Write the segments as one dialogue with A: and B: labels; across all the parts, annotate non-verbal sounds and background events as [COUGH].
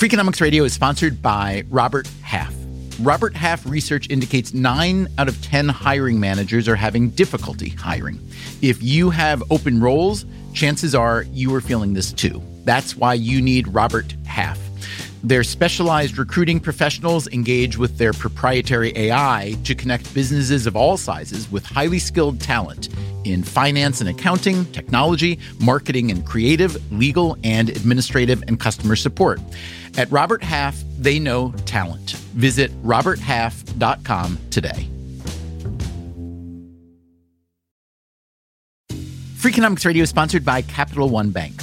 A: Freakonomics Radio is sponsored by Robert Half. Robert Half research indicates nine out of 10 hiring managers are having difficulty hiring. If you have open roles, chances are you are feeling this too. That's why you need Robert Half. Their specialized recruiting professionals engage with their proprietary AI to connect businesses of all sizes with highly skilled talent in finance and accounting, technology, marketing and creative, legal and administrative, and customer support. At Robert Half, they know talent. Visit roberthalf.com today. Freakonomics Radio is sponsored by Capital One Bank.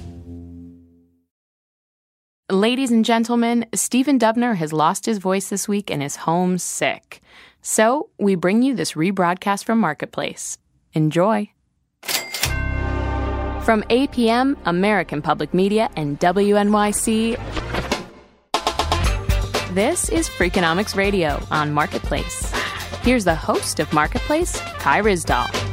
B: Ladies and gentlemen, Stephen Dubner has lost his voice this week and is home sick. So we bring you this rebroadcast from Marketplace. Enjoy. From APM, American Public Media, and WNYC, this is Freakonomics Radio on Marketplace. Here's the host of Marketplace, Kai Ryssdal.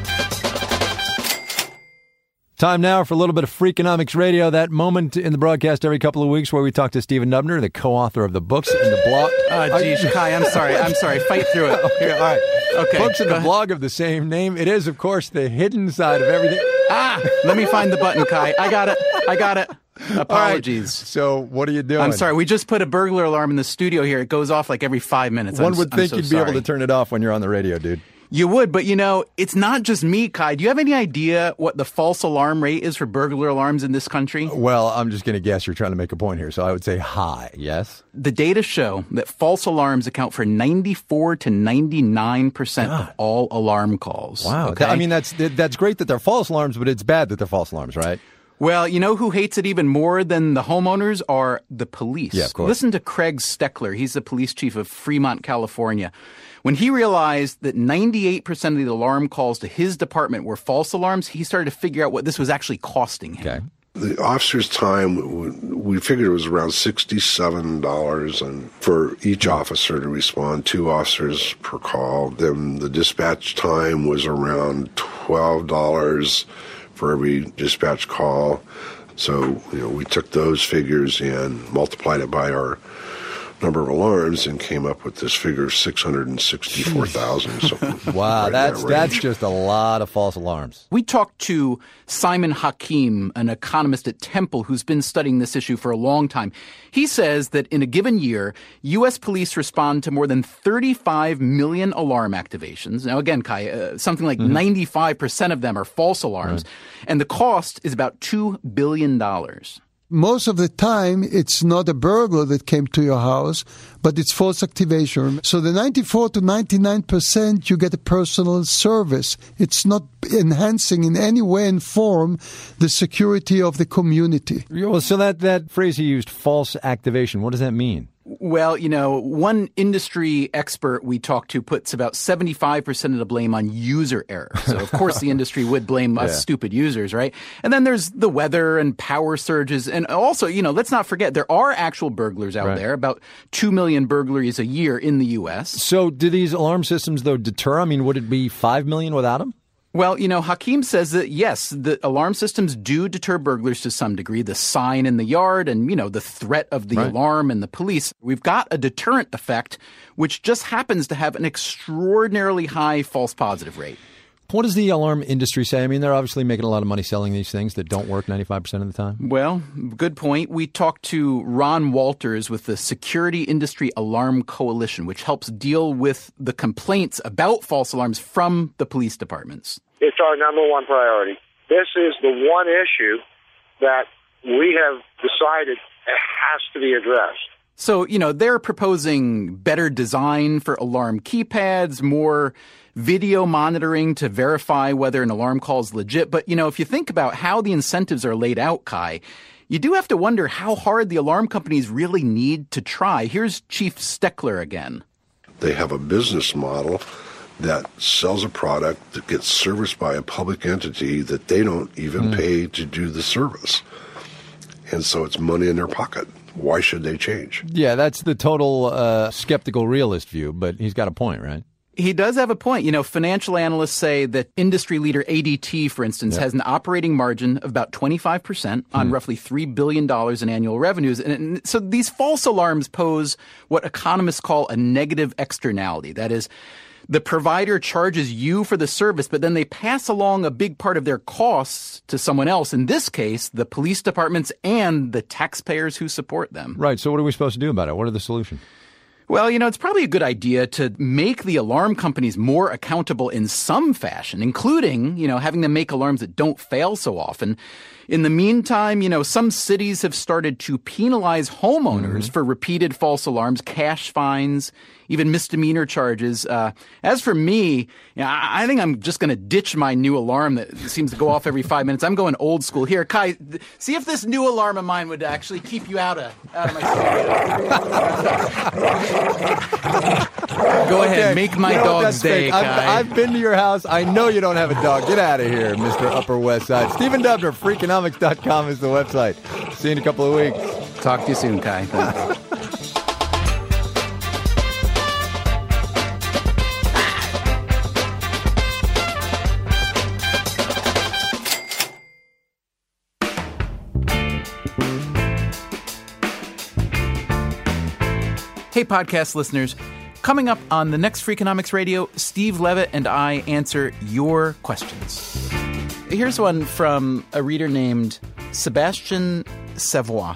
C: Time now for a little bit of Freakonomics Radio, that moment in the broadcast every couple of weeks where we talk to Stephen Dubner, the co-author of the books and the blog.
D: Oh, geez, Kai, I'm sorry. I'm sorry. Fight through it. [LAUGHS]
C: okay, all right.
D: Okay.
C: Books and the blog of the same name. It is, of course, the hidden side of everything.
D: Ah, let me find the button, Kai. I got it. I got it.
C: All right.
D: Apologies.
C: So, what are you doing?
D: I'm sorry. We just put a burglar alarm in the studio here. It goes off like every five minutes.
C: One
D: I'm,
C: would think
D: so
C: you'd be able to turn it off when you're on the radio, dude.
D: You would, but you know, it's not just me, Kai. Do you have any idea what the false alarm rate is for burglar alarms in this country?
C: Well, I'm just going to guess you're trying to make a point here, so I would say high. Yes.
D: The data show that false alarms account for 94 to 99% of all alarm calls. Okay?
C: I mean, that's that's great that they're false alarms, but it's bad that they're false alarms, right?
D: Well, you know who hates it even more than the homeowners are the police.
C: Yeah, of course.
D: Listen to Craig Steckler. He's the police chief of Fremont, California. When he realized that 98% of the alarm calls to his department were false alarms, he started to figure out what this was actually costing him.
C: Okay.
E: The officer's time, we figured it was around sixty-seven dollars, and for each officer to respond, two officers per call. Then the dispatch time was around twelve dollars for every dispatch call. So you know, we took those figures and multiplied it by our number of alarms and came up with this figure of six hundred and sixty-four thousand. So [LAUGHS]
C: Wow,
E: right
C: that's
E: that
C: that's just a lot of false alarms.
D: We talked to Simon Hakim, an economist at Temple who's been studying this issue for a long time. He says that in a given year, U.S. police respond to more than 35 million alarm activations. Now, again, Kai, uh, something like 95% of them are false alarms, and the cost is about $2 billion.
F: Most of the time it's not a burglar that came to your house, but it's false activation. So the 94 to 99% you get a personal service. It's not enhancing in any way and form the security of the community.
C: Well, so that that phrase he used, false activation. What does that mean?
D: Well, you know, one industry expert we talked to puts about 75% of the blame on user error. So, of course, the [LAUGHS] industry would blame us stupid users, right? And then there's the weather and power surges. And also, you know, let's not forget there are actual burglars out
C: Right.
D: there, about 2 million burglaries a year in the U.S.
C: So, do these alarm systems though deter? I mean, would it be five million without them?
D: Well, you know, Hakim says that yes, the alarm systems do deter burglars to some degree. The sign in the yard and, you know, the threat of the
C: Right.
D: alarm and the police. We've got a deterrent effect, which just happens to have an extraordinarily high false positive rate.
C: What does the alarm industry say? I mean, they're obviously making a lot of money selling these things that don't work ninety five percent of the time.
D: Well, good point. We talked to Ron Walters with the Security Industry Alarm Coalition, which helps deal with the complaints about false alarms from the police departments.
G: It's our number one priority. This is the one issue that we have decided has to be addressed.
D: So, you know, they're proposing better design for alarm keypads, more video monitoring to verify whether an alarm call is legit. But, you know, if you think about how the incentives are laid out, Kai, you do have to wonder how hard the alarm companies really need to try. Here's Chief Steckler again.
E: they have a business model that sells a product that gets serviced by a public entity that they don't even mm. pay to do the service. And so it's money in their pocket. Why should they change?
C: Yeah, that's the total uh, skeptical realist view, but he's got a point, right?
D: He does have a point. You know, financial analysts say that industry leader ADT, for instance, has an operating margin of about 25% on hmm. roughly $3 billion in annual revenues. And so these false alarms pose what economists call a negative externality. That is, the provider charges you for the service, but then they pass along a big part of their costs to someone else. In this case, the police departments and the taxpayers who support them.
C: Right. So what are we supposed to do about it? What are the solutions?
D: Well, you know, it's probably a good idea to make the alarm companies more accountable in some fashion, including, you know, having them make alarms that don't fail so often. In the meantime, you know, some cities have started to penalize homeowners mm-hmm. for repeated false alarms, cash fines, even misdemeanor charges. Uh, as for me, you know, I think I'm just going to ditch my new alarm that seems to go off every five minutes. I'm going old school here. Kai, th- see if this new alarm of mine would actually keep you out of out of my [LAUGHS] Go ahead, make my you know dog's day,
C: I've, I've, been to your house. I know you don't have a dog. Get out of here, Mr. Upper West Side. Stephen Dubner, Freakonomics.com is the website. See you in a couple of weeks.
D: Talk to you soon, Kai. [LAUGHS] Hey, podcast listeners. Coming up on the next Freakonomics Radio, Steve Levitt and I answer your questions. Here's one from a reader named Sebastian Savoy.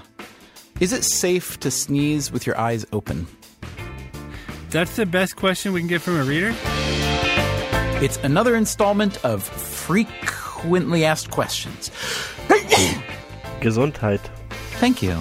D: Is it safe to sneeze with your eyes open?
H: That's the best question we can get from a reader?
D: It's another installment of frequently asked questions. [COUGHS]
I: Gesundheit.
D: Thank you.